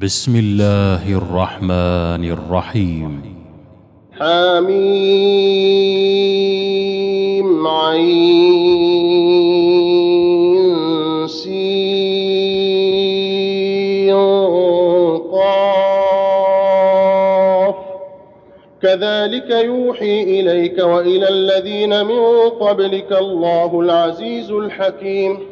بسم الله الرحمن الرحيم. حميم عين سين قاف. كذلك يوحي إليك وإلى الذين من قبلك الله العزيز الحكيم.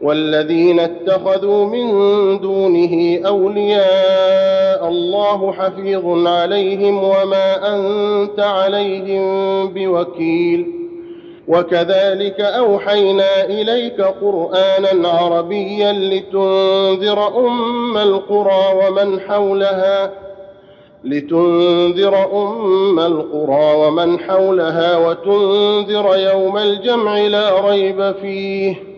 والذين اتخذوا من دونه أولياء الله حفيظ عليهم وما أنت عليهم بوكيل. وكذلك أوحينا إليك قرآنا عربيا لتنذر أم القرى ومن حولها لتنذر أم القرى ومن حولها وتنذر يوم الجمع لا ريب فيه.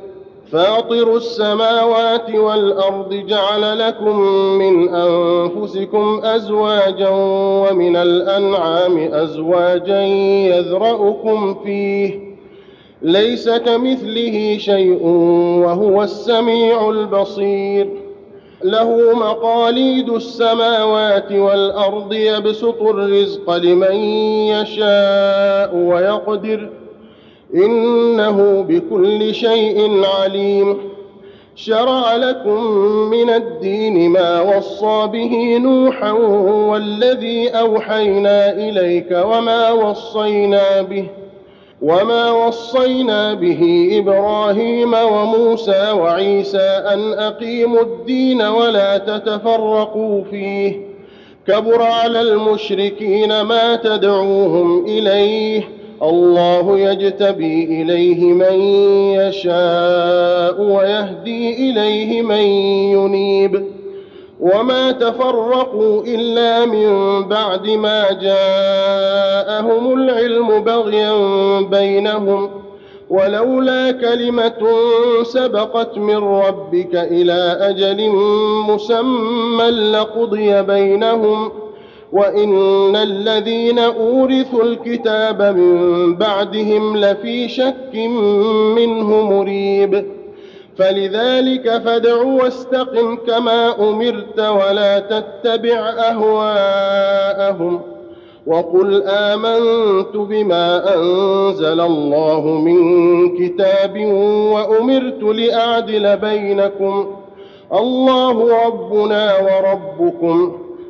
فاطر السماوات والأرض جعل لكم من أنفسكم أزواجا ومن الأنعام أزواجا يذرأكم فيه ليس كمثله شيء وهو السميع البصير له مقاليد السماوات والأرض يبسط الرزق لمن يشاء ويقدر إنه بكل شيء عليم. شرع لكم من الدين ما وصى به نوحا والذي أوحينا إليك وما وصينا به وما وصينا به إبراهيم وموسى وعيسى أن أقيموا الدين ولا تتفرقوا فيه. كبر على المشركين ما تدعوهم إليه. الله يجتبي إليه من يشاء ويهدي إليه من ينيب. وما تفرقوا إلا من بعد ما جاءهم العلم بغيا بينهم. ولولا كلمة سبقت من ربك إلى أجل مسمى لقضي بينهم. وان الذين اورثوا الكتاب من بعدهم لفي شك منه مريب فلذلك فادع واستقم كما امرت ولا تتبع اهواءهم وقل امنت بما انزل الله من كتاب وامرت لاعدل بينكم الله ربنا وربكم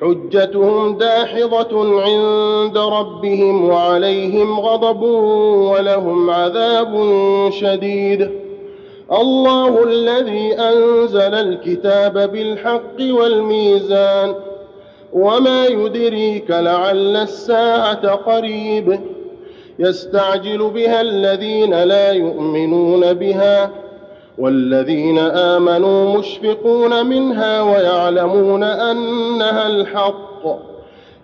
حجتهم داحضة عند ربهم وعليهم غضب ولهم عذاب شديد. الله الذي أنزل الكتاب بالحق والميزان. وما يدريك لعل الساعة قريب. يستعجل بها الذين لا يؤمنون بها. والذين آمنوا مشفقون منها ويعلمون أنها الحق.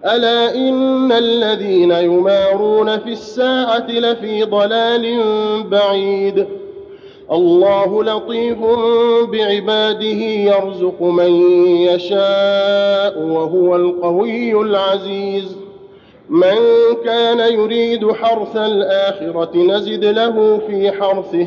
ألا إن الذين يمارون في الساعة لفي ضلال بعيد. الله لطيف بعباده يرزق من يشاء وهو القوي العزيز. من كان يريد حرث الآخرة نزد له في حرثه.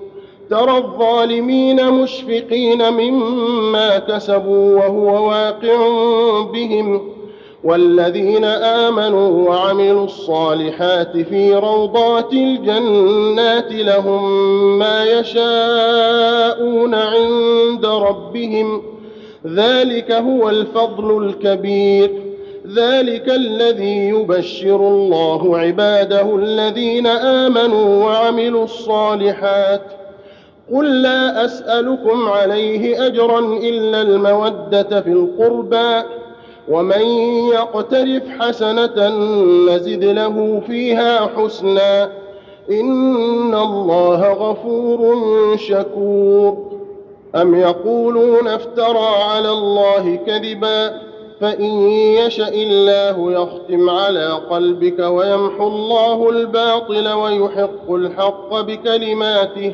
ترى الظالمين مشفقين مما كسبوا وهو واقع بهم والذين آمنوا وعملوا الصالحات في روضات الجنات لهم ما يشاءون عند ربهم ذلك هو الفضل الكبير ذلك الذي يبشر الله عباده الذين آمنوا وعملوا الصالحات قل لا اسالكم عليه اجرا الا الموده في القربى ومن يقترف حسنه نزد له فيها حسنا ان الله غفور شكور. ام يقولون افترى على الله كذبا فان يشا الله يختم على قلبك ويمحو الله الباطل ويحق الحق بكلماته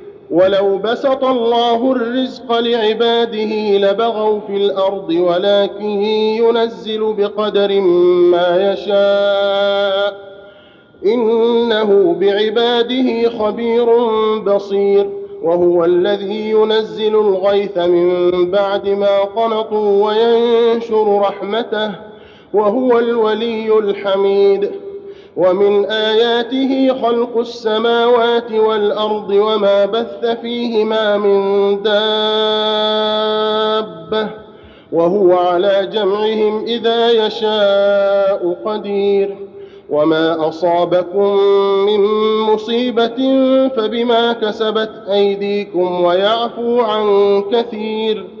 ولو بسط الله الرزق لعباده لبغوا في الأرض ولكن ينزل بقدر ما يشاء. إنه بعباده خبير بصير وهو الذي ينزل الغيث من بعد ما قنطوا وينشر رحمته وهو الولي الحميد. ومن آياته خلق السماوات والأرض وما بث فيهما من دابة وهو على جمعهم إذا يشاء قدير وما أصابكم من مصيبة فبما كسبت أيديكم ويعفو عن كثير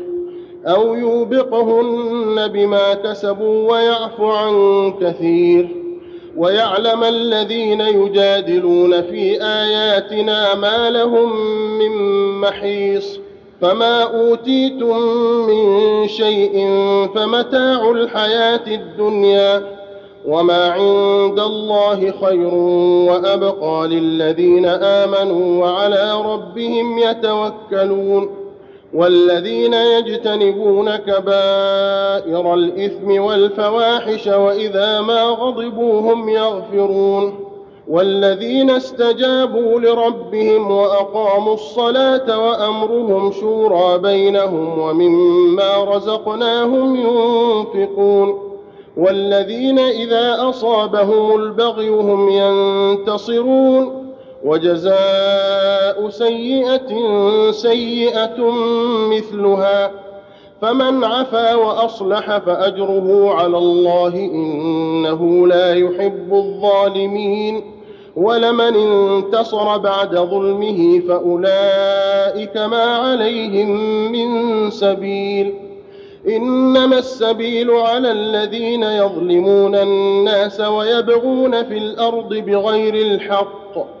أو يوبقهن بما كسبوا ويعفو عن كثير ويعلم الذين يجادلون في آياتنا ما لهم من محيص فما أوتيتم من شيء فمتاع الحياة الدنيا وما عند الله خير وأبقى للذين آمنوا وعلى ربهم يتوكلون والذين يجتنبون كبائر الإثم والفواحش وإذا ما غضبوا هم يغفرون والذين استجابوا لربهم وأقاموا الصلاة وأمرهم شورى بينهم ومما رزقناهم ينفقون والذين إذا أصابهم البغي هم ينتصرون وجزاء سيئة سيئة مثلها فمن عفا وأصلح فأجره على الله إنه لا يحب الظالمين ولمن انتصر بعد ظلمه فأولئك ما عليهم من سبيل. إنما السبيل على الذين يظلمون الناس ويبغون في الأرض بغير الحق.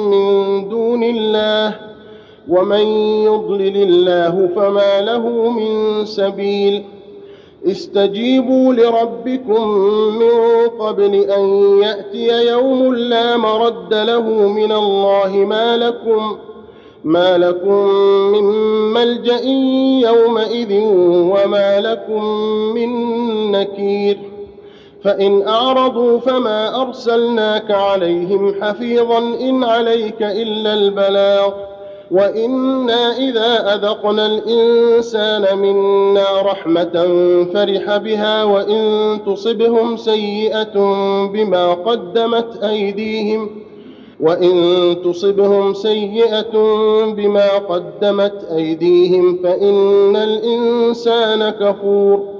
دون الله ومن يضلل الله فما له من سبيل استجيبوا لربكم من قبل أن يأتي يوم لا مرد له من الله ما لكم ما لكم من ملجأ يومئذ وما لكم من نكير فإن أعرضوا فما أرسلناك عليهم حفيظا إن عليك إلا البلاغ. وإنا إذا أذقنا الإنسان منا رحمة فرح بها وإن تصبهم سيئة بما قدمت أيديهم وإن تصبهم سيئة بما قدمت أيديهم فإن الإنسان كفور.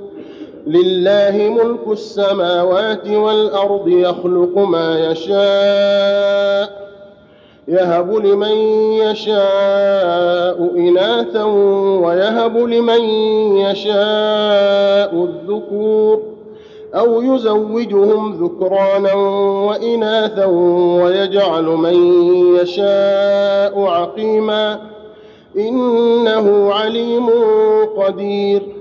لله ملك السماوات والأرض يخلق ما يشاء يهب لمن يشاء إناثا ويهب لمن يشاء الذكور أو يزوجهم ذكرانا وإناثا ويجعل من يشاء عقيما إنه عليم قدير.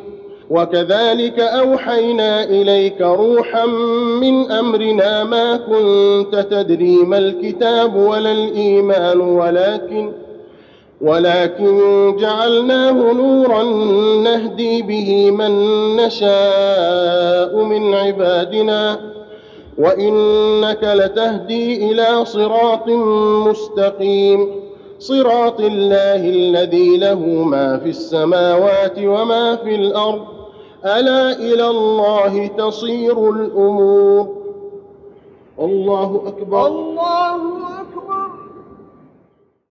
وكذلك أوحينا إليك روحا من أمرنا ما كنت تدري ما الكتاب ولا الإيمان ولكن ولكن جعلناه نورا نهدي به من نشاء من عبادنا وإنك لتهدي إلى صراط مستقيم صراط الله الذي له ما في السماوات وما في الأرض. ألا إلى الله تصير الأمور. الله أكبر. الله أكبر